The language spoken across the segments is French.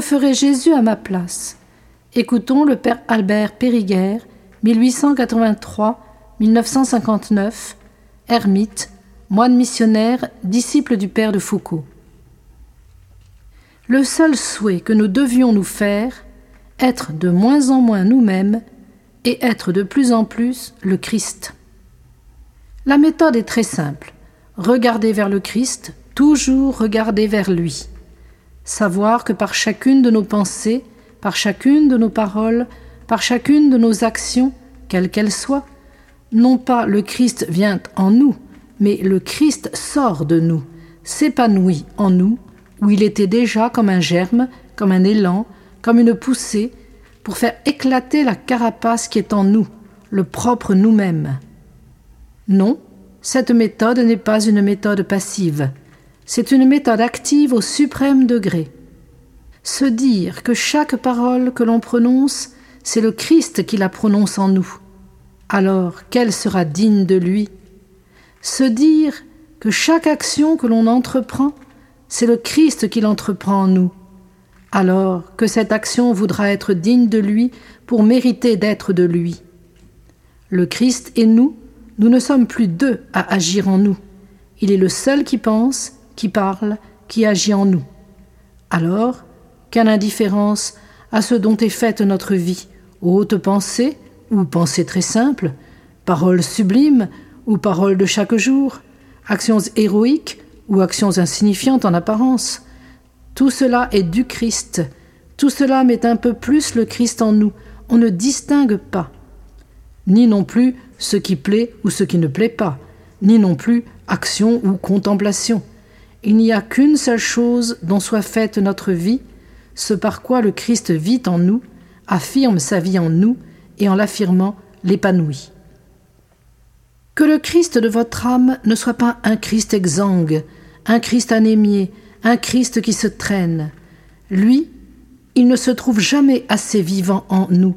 que ferait Jésus à ma place Écoutons le père Albert Périguer, 1883-1959, ermite, moine missionnaire, disciple du père de Foucault. Le seul souhait que nous devions nous faire, être de moins en moins nous-mêmes et être de plus en plus le Christ. La méthode est très simple. Regarder vers le Christ, toujours regarder vers lui. Savoir que par chacune de nos pensées, par chacune de nos paroles, par chacune de nos actions, quelles qu'elles soient, non pas le Christ vient en nous, mais le Christ sort de nous, s'épanouit en nous, où il était déjà comme un germe, comme un élan, comme une poussée, pour faire éclater la carapace qui est en nous, le propre nous-mêmes. Non, cette méthode n'est pas une méthode passive, c'est une méthode active au suprême degré se dire que chaque parole que l'on prononce, c'est le Christ qui la prononce en nous. Alors, quelle sera digne de lui? Se dire que chaque action que l'on entreprend, c'est le Christ qui l'entreprend en nous. Alors que cette action voudra être digne de lui pour mériter d'être de lui. Le Christ et nous, nous ne sommes plus deux à agir en nous. Il est le seul qui pense, qui parle, qui agit en nous. Alors, quelle indifférence à ce dont est faite notre vie, haute pensée ou pensée très simple, paroles sublimes ou paroles de chaque jour, actions héroïques ou actions insignifiantes en apparence. Tout cela est du Christ. Tout cela met un peu plus le Christ en nous. On ne distingue pas. Ni non plus ce qui plaît ou ce qui ne plaît pas, ni non plus action ou contemplation. Il n'y a qu'une seule chose dont soit faite notre vie, ce par quoi le Christ vit en nous, affirme sa vie en nous et en l'affirmant l'épanouit. Que le Christ de votre âme ne soit pas un Christ exsangue, un Christ anémié, un Christ qui se traîne. Lui, il ne se trouve jamais assez vivant en nous.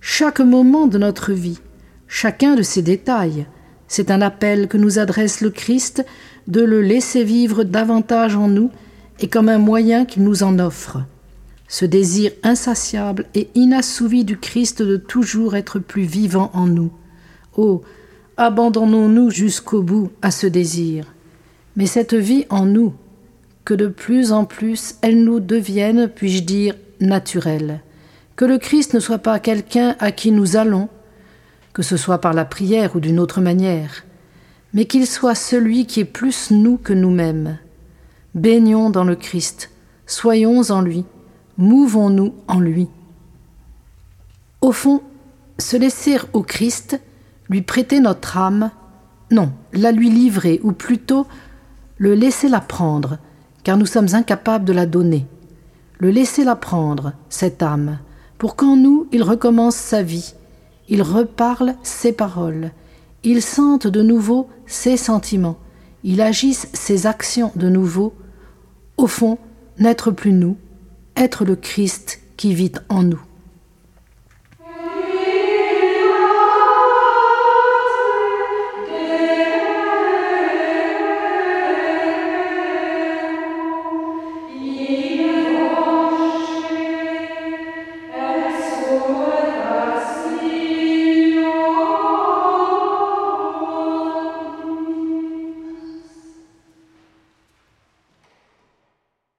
Chaque moment de notre vie, chacun de ces détails, c'est un appel que nous adresse le Christ de le laisser vivre davantage en nous et comme un moyen qu'il nous en offre ce désir insatiable et inassouvi du Christ de toujours être plus vivant en nous. Oh, abandonnons-nous jusqu'au bout à ce désir. Mais cette vie en nous, que de plus en plus elle nous devienne, puis-je dire, naturelle. Que le Christ ne soit pas quelqu'un à qui nous allons, que ce soit par la prière ou d'une autre manière, mais qu'il soit celui qui est plus nous que nous-mêmes. Baignons dans le Christ, soyons en lui, mouvons-nous en lui. Au fond, se laisser au Christ, lui prêter notre âme, non, la lui livrer, ou plutôt le laisser la prendre, car nous sommes incapables de la donner. Le laisser la prendre, cette âme, pour qu'en nous il recommence sa vie, il reparle ses paroles, il sente de nouveau ses sentiments, il agisse ses actions de nouveau, au fond, n'être plus nous, être le Christ qui vit en nous.